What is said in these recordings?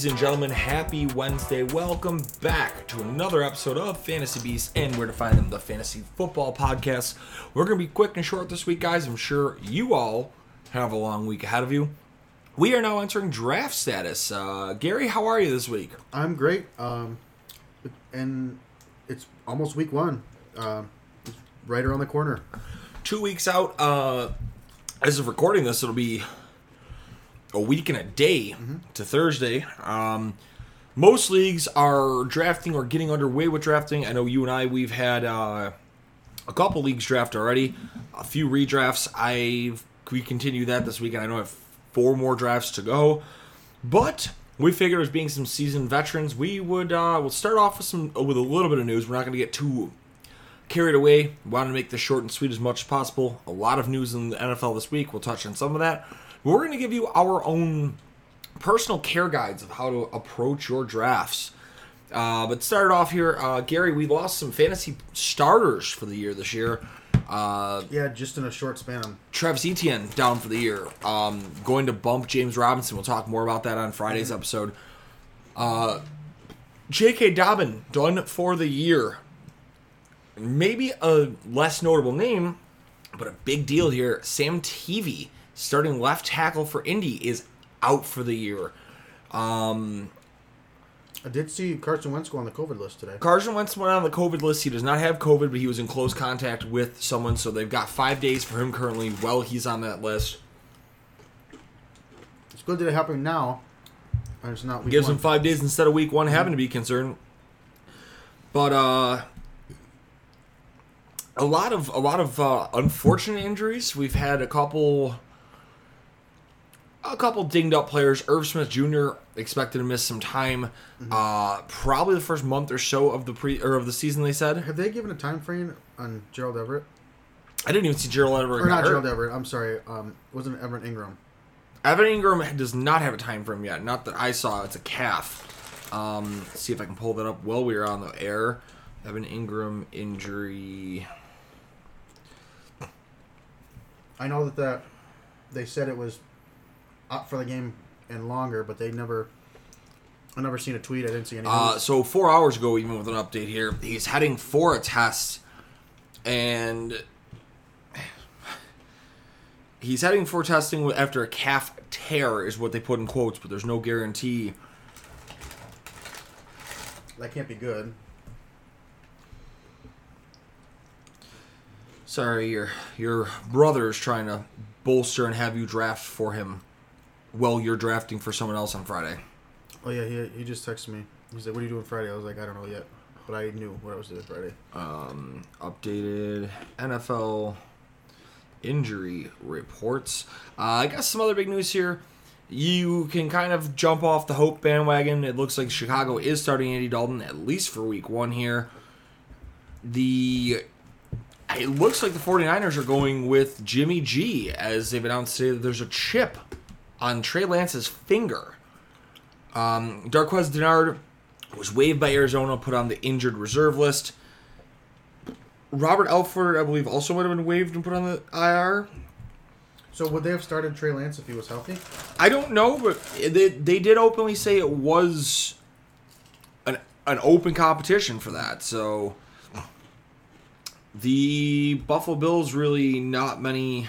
Ladies and gentlemen, happy Wednesday. Welcome back to another episode of Fantasy Beasts and where to find them, the Fantasy Football Podcast. We're going to be quick and short this week, guys. I'm sure you all have a long week ahead of you. We are now entering draft status. Uh, Gary, how are you this week? I'm great. Um, and it's almost week one. Uh, it's right around the corner. Two weeks out. Uh, as of recording this, it'll be a week and a day to Thursday. Um, most leagues are drafting or getting underway with drafting. I know you and I, we've had uh, a couple leagues draft already, a few redrafts. I we continue that this weekend. I know I have four more drafts to go, but we figured as being some seasoned veterans, we would uh, we'll start off with some with a little bit of news. We're not going to get too carried away. We Wanted to make this short and sweet as much as possible. A lot of news in the NFL this week. We'll touch on some of that. We're going to give you our own personal care guides of how to approach your drafts. Uh, but started off here, uh, Gary. We lost some fantasy starters for the year this year. Uh, Yeah, just in a short span. Travis Etienne down for the year. Um, going to bump James Robinson. We'll talk more about that on Friday's episode. Uh, J.K. Dobbin done for the year. Maybe a less notable name, but a big deal here. Sam Tevy, starting left tackle for Indy, is out for the year. Um, I did see Carson Wentz go on the COVID list today. Carson Wentz went on the COVID list. He does not have COVID, but he was in close contact with someone, so they've got five days for him currently while he's on that list. It's good that it happened now. It's not week gives one. him five days instead of week one having to be concerned. But uh, a lot of a lot of uh, unfortunate injuries. We've had a couple, a couple dinged up players. Irv Smith Jr. expected to miss some time, uh, probably the first month or so of the pre or of the season. They said Have they given a time frame on Gerald Everett? I didn't even see Gerald Everett. Or not. Gerald Everett. I'm sorry. Um, wasn't Everett Ingram. Evan Engram does not have a time frame yet. Not that I saw. It's a calf. Um, let's see if I can pull that up while we are on the air. Evan Engram injury. I know that that they said it was up for the game and longer, but they never. I never seen a tweet. I didn't see any. Uh, so four hours ago, even with an update here, he's heading for a test, and he's heading for testing after a calf tear, is what they put in quotes, but there's no guarantee. that can't be good. Sorry, your your brother is trying to bolster and have you draft for him while you're drafting for someone else on Friday. Oh yeah, he he just texted me. He said, "What are you doing Friday?" I was like, "I don't know yet," but I knew what I was doing Friday. Um, updated NFL injury reports. Uh, I got some other big news here. You can kind of jump off the hope bandwagon. It looks like Chicago is starting Andy Dalton at least for week one here. The it looks like the 49ers are going with Jimmy G as they've announced today that there's a chip on Trey Lance's finger. Um, Darqueze Dennard was waived by Arizona, put on the injured reserve list. Robert Alford, I believe, also might have been waived and put on the IR. So would they have started Trey Lance if he was healthy? I don't know, but they, they did openly say it was an an open competition for that. So the Buffalo Bills really not many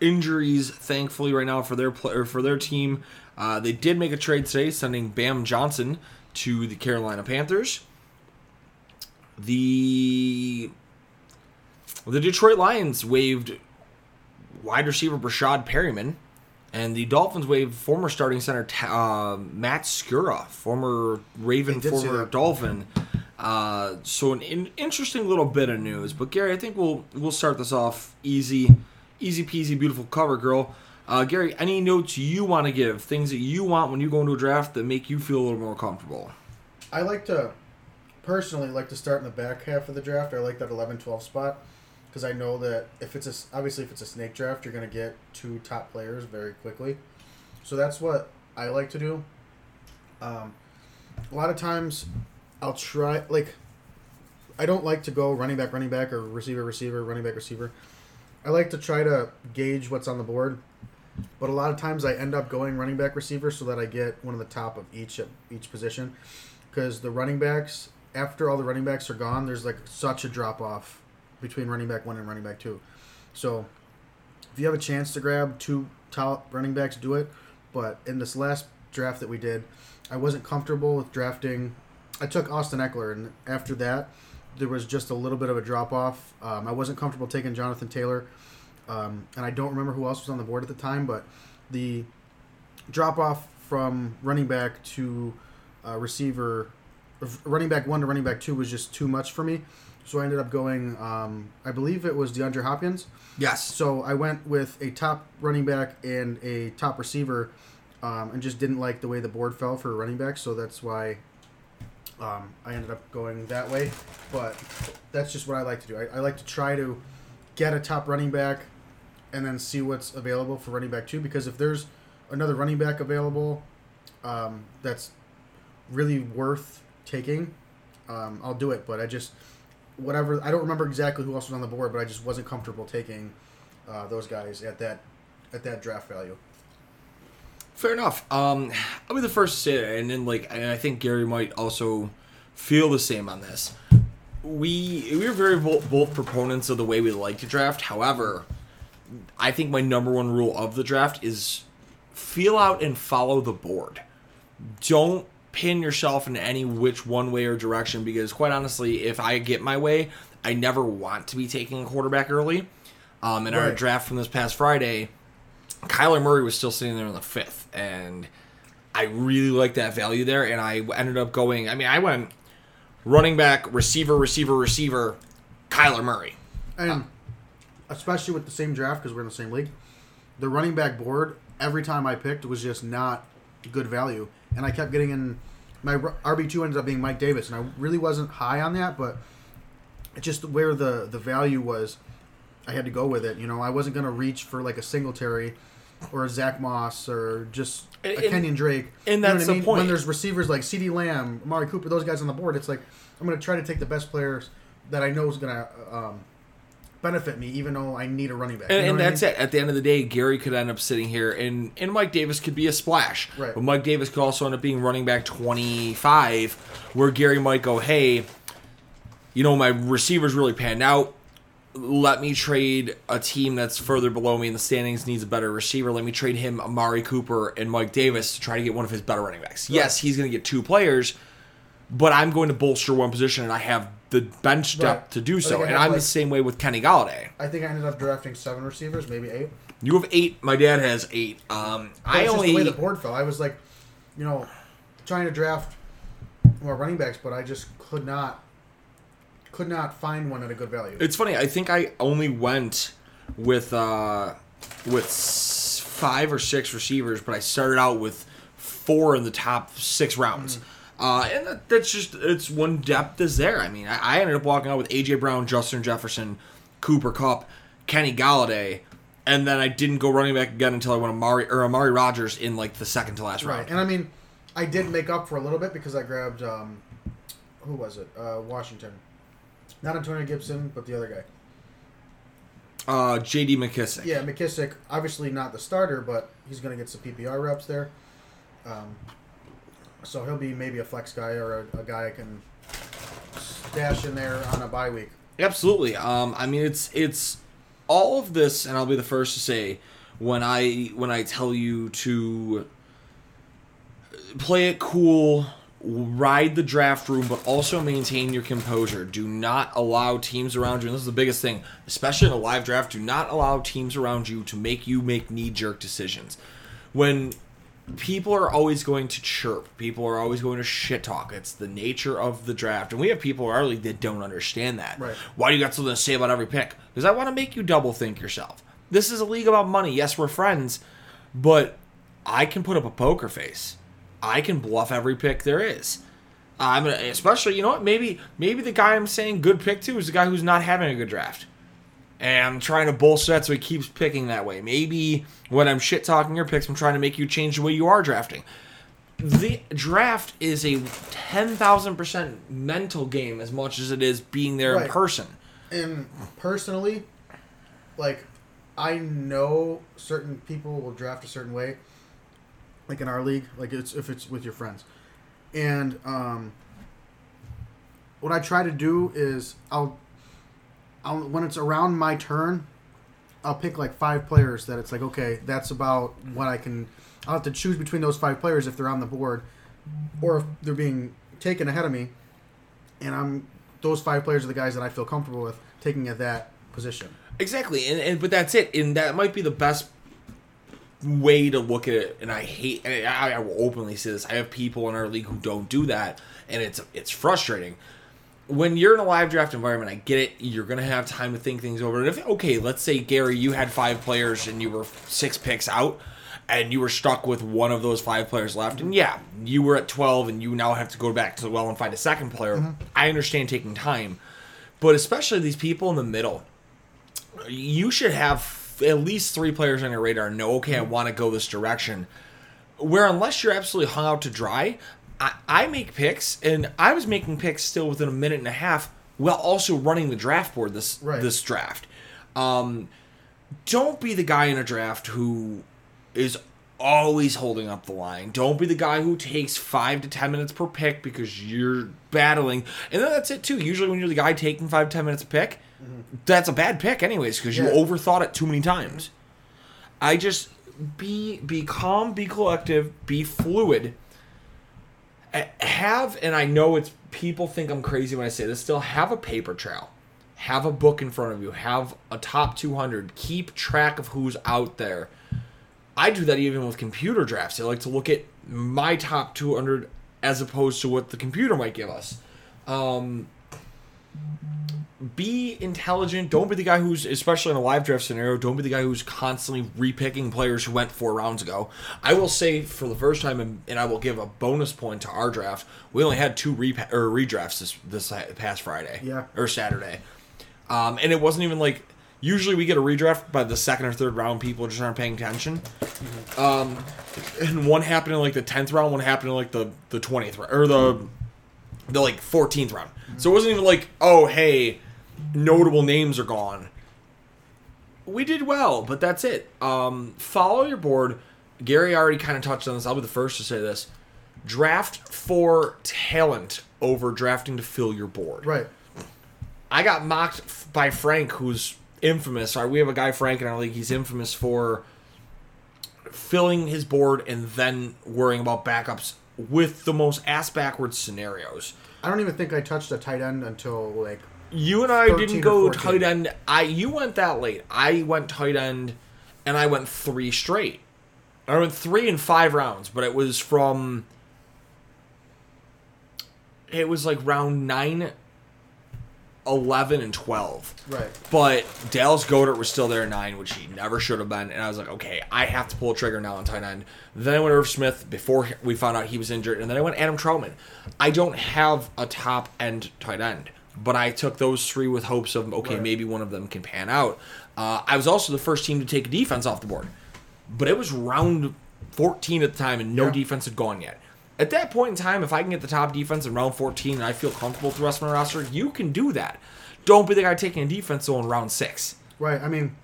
injuries, thankfully, right now for their player for their team. Uh, they did make a trade today, sending Bam Johnson to the Carolina Panthers. The the Detroit Lions waived wide receiver Breshad Perriman And the Dolphins waived former starting center uh, Matt Skura, former Raven, I did see former. Dolphin. Uh, so an in- interesting little bit of news. But Gary, I think we'll we'll start this off easy, easy peasy, beautiful cover girl. Uh, Gary, any notes you want to give? Things that you want when you go into a draft that make you feel a little more comfortable? I like to personally like to start in the back half of the draft. I like that 11-12 spot because I know that if it's a obviously if it's a snake draft, you're going to get two top players very quickly. So that's what I like to do. Um, a lot of times, I'll try like I don't like to go running back, running back, or receiver, receiver, running back, receiver. I like to try to gauge what's on the board, but a lot of times I end up going running back, receiver, so that I get one of the top of each at each position. Because the running backs, after all the running backs are gone, there's like such a drop off between running back one and running back two. So if you have a chance to grab two top running backs, do it. But in this last draft that we did, I wasn't comfortable with drafting. I took Austin Ekeler, and after that, there was just a little bit of a drop off. Um, I wasn't comfortable taking Jonathan Taylor, um, and I don't remember who else was on the board at the time, but the drop off from running back to uh, receiver, running back one to running back two was just too much for me. So I ended up going, um, I believe it was DeAndre Hopkins. Yes. So I went with a top running back and a top receiver, um, and just didn't like the way the board fell for running back. So that's why um, I ended up going that way. But that's just what I like to do. I, I like to try to get a top running back, and then see what's available for running back two. Because if there's another running back available, um, that's really worth taking, um, I'll do it. But I just whatever I don't remember exactly who else was on the board, but I just wasn't comfortable taking uh, those guys at that at that draft value. Fair enough. Um, I'll be the first to say it, and then like, and I think Gary might also feel the same on this. We we're very both, both proponents of the way we like to draft. However, I think my number one rule of the draft is feel out and follow the board. Don't pin yourself in any which one way or direction because quite honestly, if I get my way, I never want to be taking a quarterback early. Um, in our draft from this past Friday, Kyler Murray was still sitting there in the fifth, and I really like that value there. And I ended up going. I mean, I went running back, receiver, receiver, receiver, Kyler Murray. And especially with the same draft because we're in the same league, the running back board every time I picked was just not good value, and I kept getting in. My RB two ended up being Mike Davis, and I really wasn't high on that, but just where the the value was. I had to go with it. You know, I wasn't going to reach for like a Singletary or a Zach Moss or just a And- and- Kenyon Drake. and You know that's I the mean? point. When there's receivers like CeeDee Lamb, Amari Cooper, those guys on the board, it's like I'm going to try to take the best players that I know is going to um, benefit me, even though I need a running back. And, and what I that's mean? it. At the end of the day, Gary could end up sitting here, and, and Mike Davis could be a splash. Right. But Mike Davis could also end up being running back 25, where Gary might go, hey, you know, my receivers really panned out. Let me trade a team that's further below me in the standings needs a better receiver. Let me trade him Amari Cooper and Mike Davis to try to get one of his better running backs. Yes, he's going to get two players, but I'm going to bolster one position, and I have the bench depth Right. to do so. And I'm the same way with Kenny Golladay. I think I ended up drafting seven receivers, maybe eight. You have eight. My dad has eight. Um, I only. the way the board fell. I was like, you know, trying to draft more running backs, but I just could not, could not find one at a good value. it's funny. I think I only went with uh, with five or six receivers, but I started out with four in the top six rounds. Uh, and that, that's just it's when depth is there. I mean, I, I ended up walking out with AJ Brown, Justin Jefferson, Cooper Kupp, Kenny Golladay, and then I didn't go running back again until I went Amari or Amari Rogers in like the second to last round. Right, round. and I mean, I did make up for a little bit because I grabbed um, who was it? Uh, Washington, not Antonio Gibson, but the other guy. Uh, J.D. McKissic. Yeah, McKissick, obviously not the starter, but he's going to get some PPR reps there. Um, so he'll be maybe a flex guy or a, a guy I can stash in there on a bye week. Absolutely. Um, I mean, it's it's all of this, and I'll be the first to say when I when I tell you to play it cool, ride the draft room, but also maintain your composure. Do not allow teams around you. And this is the biggest thing, especially in a live draft. Do not allow teams around you to make you make knee jerk decisions. when people are always going to chirp, people are always going to shit talk. It's the nature of the draft, and we have people in our league that don't understand that. Right. Why do you got something to say about every pick? Because I want to make you double think yourself. This is a league about money. Yes, we're friends, but I can put up a poker face. I can bluff every pick there is. I'm gonna, especially you know what maybe maybe the guy I'm saying good pick to is the guy who's not having a good draft, and I'm trying to bolster that so he keeps picking that way. Maybe when I'm shit talking your picks, I'm trying to make you change the way you are drafting. The draft is a ten thousand percent mental game as much as it is being there in person. And personally, like, I know certain people will draft a certain way, like in our league, like it's if it's with your friends, and um, what I try to do is I'll, I'll when it's around my turn, I'll pick like five players that it's like okay, that's about what I can. I'll have to choose between those five players if they're on the board, or if they're being taken ahead of me, and I'm those five players are the guys that I feel comfortable with taking at that position. Exactly, and, and but that's it, and that might be the best way to look at it. And I hate, and I, I will openly say this: I have people in our league who don't do that, and it's it's frustrating. When you're in a live draft environment, I get it. You're gonna have time to think things over. And if okay, let's say Gary, you had five players and you were six picks out, and you were stuck with one of those five players left, and yeah, you were at twelve, and you now have to go back to the well and find a second player. Mm-hmm. I understand taking time, but especially these people in the middle you should have at least three players on your radar know okay i want to go this direction where unless you're absolutely hung out to dry I, I make picks and i was making picks still within a minute and a half while also running the draft board this Right. this draft um, don't be the guy in a draft who is always holding up the line. Don't be the guy who takes five to ten minutes per pick because you're battling. And then that's it too. Usually when you're the guy taking five, ten minutes a pick, that's a bad pick anyways, because you overthought it too many times. I just be be calm, be collective, be fluid. Have and I know it's people think I'm crazy when I say this. Still have a paper trail, have a book in front of you, have a top 200. Keep track of who's out there. I do that even with computer drafts. I like to look at my top 200 as opposed to what the computer might give us. Um, be intelligent. Don't be the guy who's, especially in a live draft scenario, don't be the guy who's constantly repicking players who went four rounds ago. I will say for the first time, and, I will give a bonus point to our draft. We only had two repa- or redrafts this this past Friday, Yeah. or Saturday, um, and it wasn't even like usually we get a redraft by the second or third round. People just aren't paying attention. Um, and one happened in like the tenth round, one happened in like the the twentieth round or the the like 14th round. So it wasn't even like, oh, hey, notable names are gone. We did well, but that's it. Um, follow your board. Gary already kind of touched on this. I'll be the first to say this. Draft for talent over drafting to fill your board. Right. I got mocked f- by Frank, who's infamous. Right, we have a guy Frank in our league. He's infamous for filling his board and then worrying about backups with the most ass backwards scenarios. I don't even think I touched a tight end until like You and I didn't go tight end. I you went that late. I went tight end, and I went three straight. I went three in five rounds, but it was from. It was like round nine, 11, and twelve. right. But Dallas Goedert was still there at nine, which he never should have been. And I was like, okay, I have to pull a trigger now on tight end. Then I went Irv Smith before we found out he was injured. And then I went Adam Trautman. I don't have a top end tight end, but I took those three with hopes of, okay, Right. maybe one of them can pan out. Uh, I was also the first team to take defense off the board, but it was round 14 at the time and no Yeah. defense had gone yet. At that point in time, if I can get the top defense in round 14 and I feel comfortable with the rest of my roster, you can do that. Don't be the guy taking a defense though in round six. Right. I mean,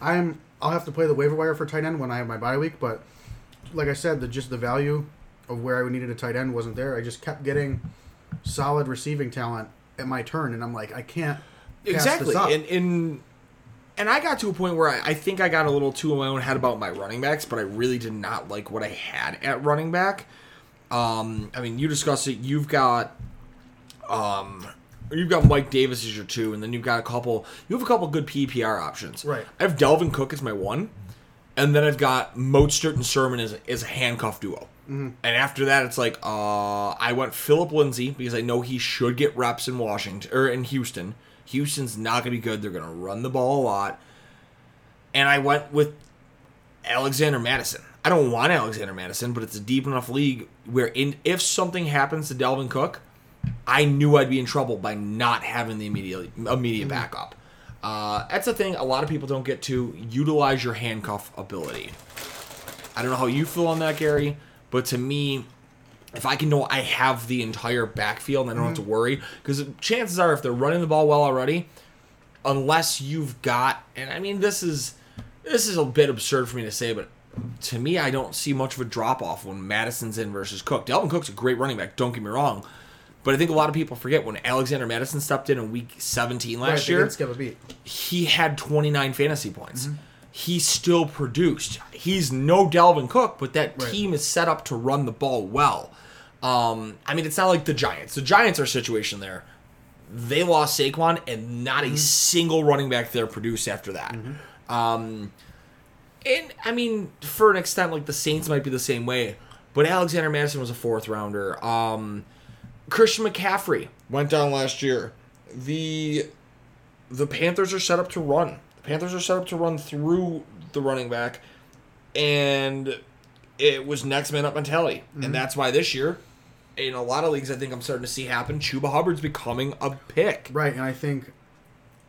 I'm. I'll have to play the waiver wire for tight end when I have my bye week, but like I said, the just the value of where I needed a tight end wasn't there. I just kept getting solid receiving talent at my turn, and I'm like, I can't. pass exactly. and, and and i got to a point where I, I think i got a little too in my own head about my running backs but i really did not like what i had at running back. Um i mean you discussed it. You've got um you've got mike davis as your two and then you've got a couple you have a couple good ppr options. Right. i have dalvin cook as my one and then I've got Mostert and Sermon as a, as a handcuff duo. And after that, it's like uh, I went Phillip Lindsay because I know he should get reps in Washington or in Houston. Houston's not going to be good. They're going to run the ball a lot. And I went with Alexander Mattison. I don't want Alexander Mattison, but it's a deep enough league where in, if something happens to Dalvin Cook, I knew I'd be in trouble by not having the immediate immediate backup. Uh, that's the thing a lot of people don't get to utilize your handcuff ability. I don't know how you feel on that, Gary, but to me, if I can know I have the entire backfield and I don't have to worry, because chances are if they're running the ball well already, unless you've got, and I mean this is this is a bit absurd for me to say, but to me I don't see much of a drop off when Mattison's in versus Cook. Dalvin Cook's a great running back, don't get me wrong, but I think a lot of people forget when Alexander Mattison stepped in in week 17 last Right, year skip a beat. he had 29 fantasy points. He still produced. He's no Dalvin Cook, but that Right. team is set up to run the ball well. Um, I mean, it's not like the Giants. The Giants are situation there. They lost Saquon, and not a single running back there produced after that. Um, and I mean, for an extent, like the Saints might be the same way. But Alexander Mattison was a fourth rounder. Um, Christian McCaffrey went down last year. The the Panthers are set up to run. The Panthers are set up to run through the running back, and it was next man up mentality, and mm-hmm. that's why this year, in a lot of leagues, I think I'm starting to see happen. Chuba Hubbard's becoming a pick. Right, and I think,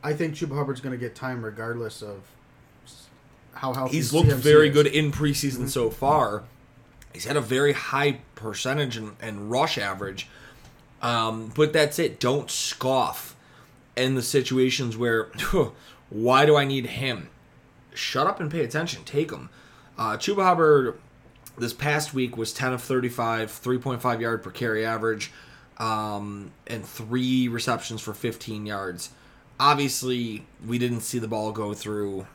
I think Chuba Hubbard's going to get time regardless of how healthy He's looked CMC very is. good in preseason mm-hmm. so far. He's had a very high percentage and, and rush average. Um, but that's it. Don't scoff in the situations where, why do I need him? Shut up and pay attention. Take him. Uh, Chuba Hubbard this past week was 10 of 35, 3.5 yard per carry average, um, and three receptions for 15 yards. Obviously, we didn't see the ball go through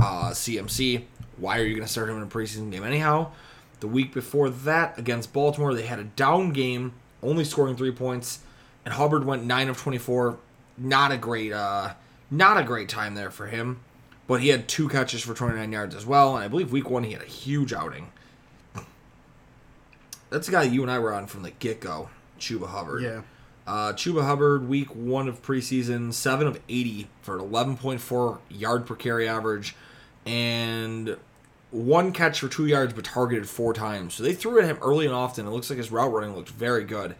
uh, CMC. Why are you going to start him in a preseason game anyhow? The week before that, against Baltimore, they had a down game, only scoring three points, and Hubbard went nine of twenty-four. Not a great, uh, not a great time there for him, but he had two catches for twenty-nine yards as well. And I believe week one he had a huge outing. That's the guy you and I were on from the get-go, Chuba Hubbard. Yeah, Uh, Chuba Hubbard, week one of preseason, 7 of 80 for an 11.4 yard per carry average, and one catch for two yards, but targeted four times. So they threw at him early and often. It looks like his route running looked very good.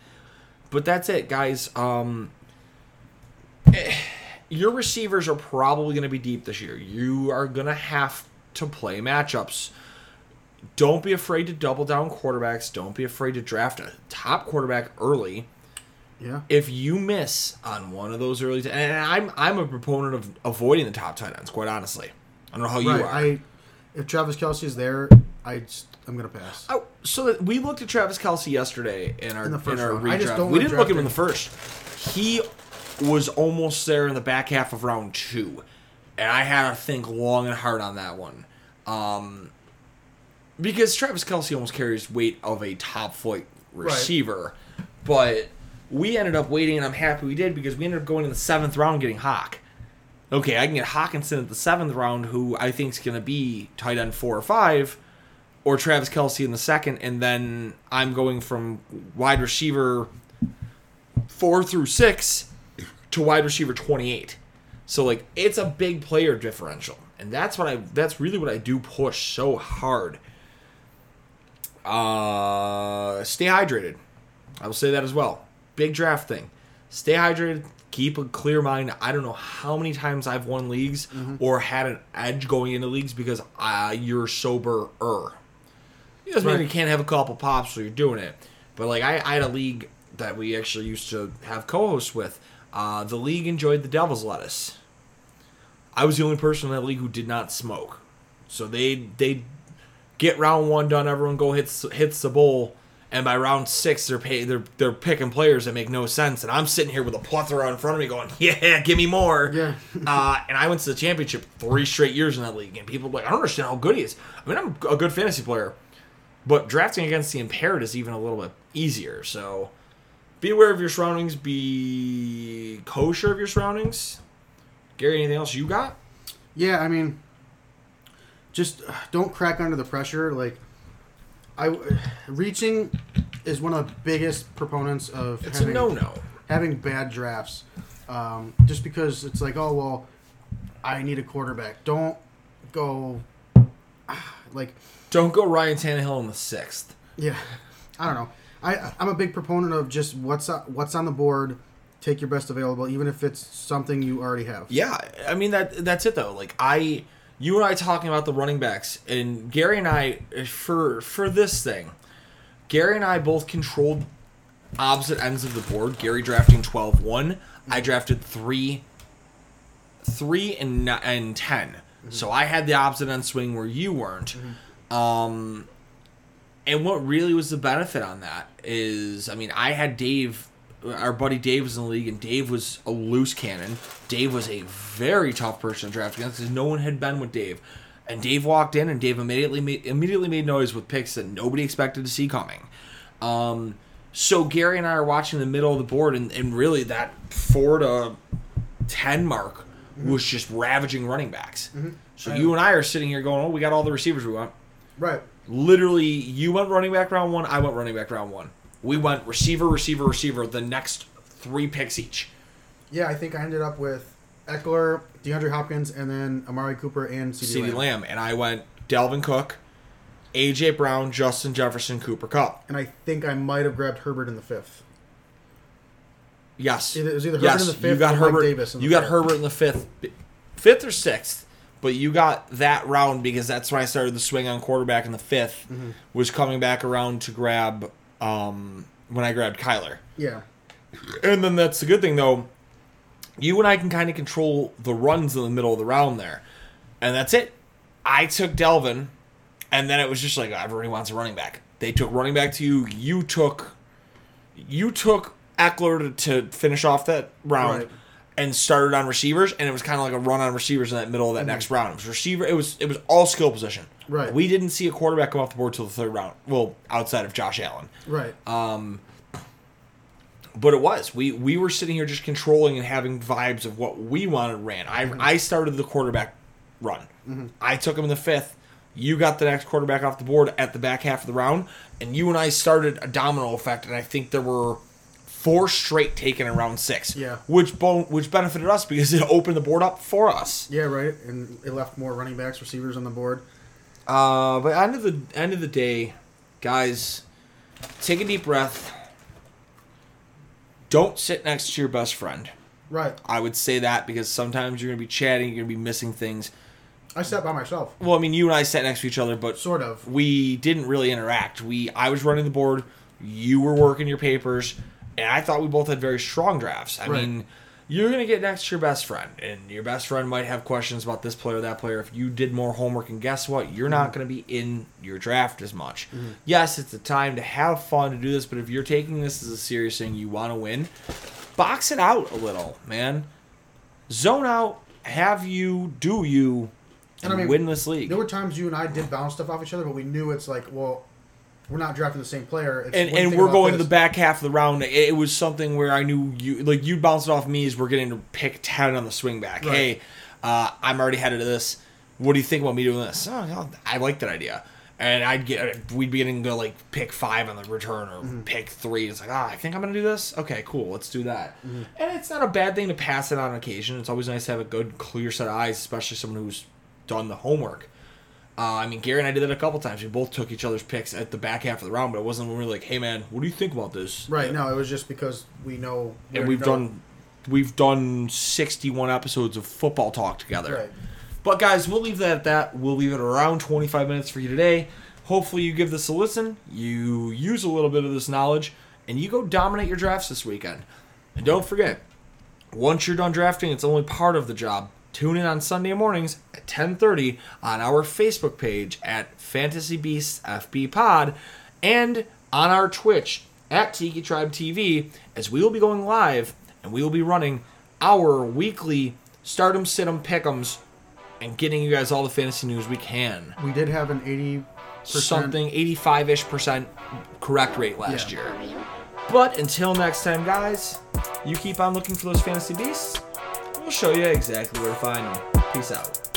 But that's it, guys. Um, eh, your receivers are probably going to be deep this year. You are going to have to play matchups don't be afraid to double down quarterbacks. Don't be afraid to draft a top quarterback early yeah. if you miss on one of those early, t- and I'm I'm a proponent of avoiding the top tight ends. Quite honestly, I don't know how you right. are. I, if Travis Kelce is there, I just, I'm going to pass. Oh, so we looked at Travis Kelce yesterday in our In the first our round. I just redraft. don't We didn't look at him in the first. He was almost there in the back half of round two, and I had to think long and hard on that one, um, because Travis Kelce almost carries weight of a top flight receiver, but we ended up waiting, and I'm happy we did because we ended up going in the seventh round getting Hawk. Okay, I can get Hockenson at the seventh round, who I think is going to be tight end four or five, or Travis Kelce in the second, and then I'm going from wide receiver four through six to wide receiver 28. So like it's a big player differential, and that's what I that's really what I do push so hard. Uh, stay hydrated. I will say that as well. Big draft thing. Stay hydrated. Keep a clear mind. I don't know how many times I've won leagues or had an edge going into leagues because uh, you're sober. Er, it doesn't mean you can't have a couple pops so you're doing it. But like I, I had a league that we actually used to have co-hosts with. Uh, the league enjoyed the devil's lettuce. I was the only person in that league who did not smoke. So they they get round one done, everyone go hits hits the bowl, and by round six they're pay, they're they're picking players that make no sense, and I'm sitting here with a plethora in front of me going, yeah, give me more. Yeah. uh, and I went to the championship three straight years in that league, and people were like, I don't understand how good he is. I mean, I'm a good fantasy player, but drafting against the impaired is even a little bit easier. So be aware of your surroundings. Be kosher of your surroundings. Gary, anything else you got? Yeah, I mean, just uh, don't crack under the pressure. Like I reaching is one of the biggest proponents of It's a no-no. having bad drafts. Um, just because it's like, oh well, I need a quarterback. Don't go like Don't go Ryan Tannehill in the sixth. yeah. I don't know. I I'm a big proponent of just what's on, what's on the board. Take your best available, even if it's something you already have. Yeah, I mean that that's it though. Like I, you and I talking about the running backs, and Gary and I for for this thing, Gary and I both controlled opposite ends of the board. Gary drafting 12-1. I drafted three, three and and 10 So I had the opposite end swing where you weren't. Um, and what really was the benefit on that is, I mean, I had Dave, our buddy Dave was in the league, and Dave was a loose cannon. Dave was a very tough person to draft against because no one had been with Dave. And Dave walked in, and Dave immediately made immediately made noise with picks that nobody expected to see coming. Um, so Gary and I are watching the middle of the board, and, and really that four to ten mark was just ravaging running backs. So you and I are sitting here going, "Oh, we got all the receivers we want." Right. literally you went running back round one, I went running back round one. We went receiver, receiver, receiver, the next three picks each. Yeah, I think I ended up with Ekeler, DeAndre Hopkins, and then Amari Cooper and CeeDee, Lamb. Lamb. And I went Dalvin Cook, AJ Brown, Justin Jefferson, Cooper Kupp. And I think I might have grabbed Herbert in the fifth. Yes. It was either Herbert yes, in the you fifth got or Mike Herbert. Davis in the you got fifth. Herbert in the fifth, fifth or sixth. But you got that round because that's when I started the swing on quarterback in the 5th Mm-hmm. Was coming back around to grab um, when I grabbed Kyler. Yeah. And then that's the good thing though. You and I can kind of control the runs in the middle of the round there. And that's it. I took Dalvin, and then it was just like everybody wants a running back. They took running back to you. You took you took Ekeler to, to finish off that round Right. And started on receivers, and it was kind of like a run on receivers in that middle of that mm-hmm. next round. It was receiver. It was it was all skill position. Right. We didn't see a quarterback come off the board till the third round. Well, outside of Josh Allen Right. Um. But it was we we were sitting here just controlling and having vibes of what we wanted ran. I mm-hmm. I started the quarterback run. Mm-hmm. I took him in the fifth. You got the next quarterback off the board at the back half of the round, and you and I started a domino effect. And I think there were four straight taken in round six. Yeah. which bon- which benefited us because it opened the board up for us. yeah, right. And it left more running backs, receivers on the board. Uh, but end of the end of the day, guys, take a deep breath. Don't sit next to your best friend. Right. I would say that because sometimes you're going to be chatting, you're going to be missing things. I sat by myself. Well, I mean, you and I sat next to each other, but Sort of. we didn't really interact. We I was running the board, you were working your papers, and I thought we both had very strong drafts. I Right. mean, you're going to get next to your best friend, and your best friend might have questions about this player, or that player. If you did more homework, and guess what? You're not Mm-hmm. going to be in your draft as much. Yes, it's a time to have fun to do this, but if you're taking this as a serious thing, you want to win, box it out a little, man. Zone out, have you, do you, and, And I mean, win this league. There were times you and I did bounce stuff off each other, but we knew it's like, well, we're not drafting the same player. It's and and we're going to the back half of the round. It, it was something where I knew you like you bounced it off me as we're getting to pick ten on the swing back. Right. Hey, uh, I'm already headed to this. What do you think about me doing this? Oh, I like that idea. And I'd get we'd be getting to like pick five on the return or Mm-hmm. pick three. It's like ah, I think I'm gonna do this. Okay, cool. Let's do that. Mm-hmm. And it's not a bad thing to pass it on occasion. It's always nice to have a good, clear set of eyes, especially someone who's done the homework. Uh, I mean, Gary and I did that a couple times. We both took each other's picks at the back half of the round, but it wasn't when we were like, "Hey, man, what do you think about this?" Right. No, it was just because we know. And we've done, we've done sixty-one episodes of football talk together. Right. But guys, we'll leave that at that. We'll leave it around twenty-five minutes for you today. Hopefully, you give this a listen. You use a little bit of this knowledge, and you go dominate your drafts this weekend. And don't forget, once you're done drafting, it's only part of the job. Tune in on Sunday mornings at 10:30 on our Facebook page at Fantasy Beasts FB Pod and on our Twitch at Tiki Tribe TV as we will be going live and we will be running our weekly Stardom Situm Pick'ems and getting you guys all the fantasy news we can. We did have an eighty percent. Something 85-ish percent correct rate last Yeah. year. But until next time, guys, you keep on looking for those fantasy beasts. We'll show you exactly where to find them. Peace out.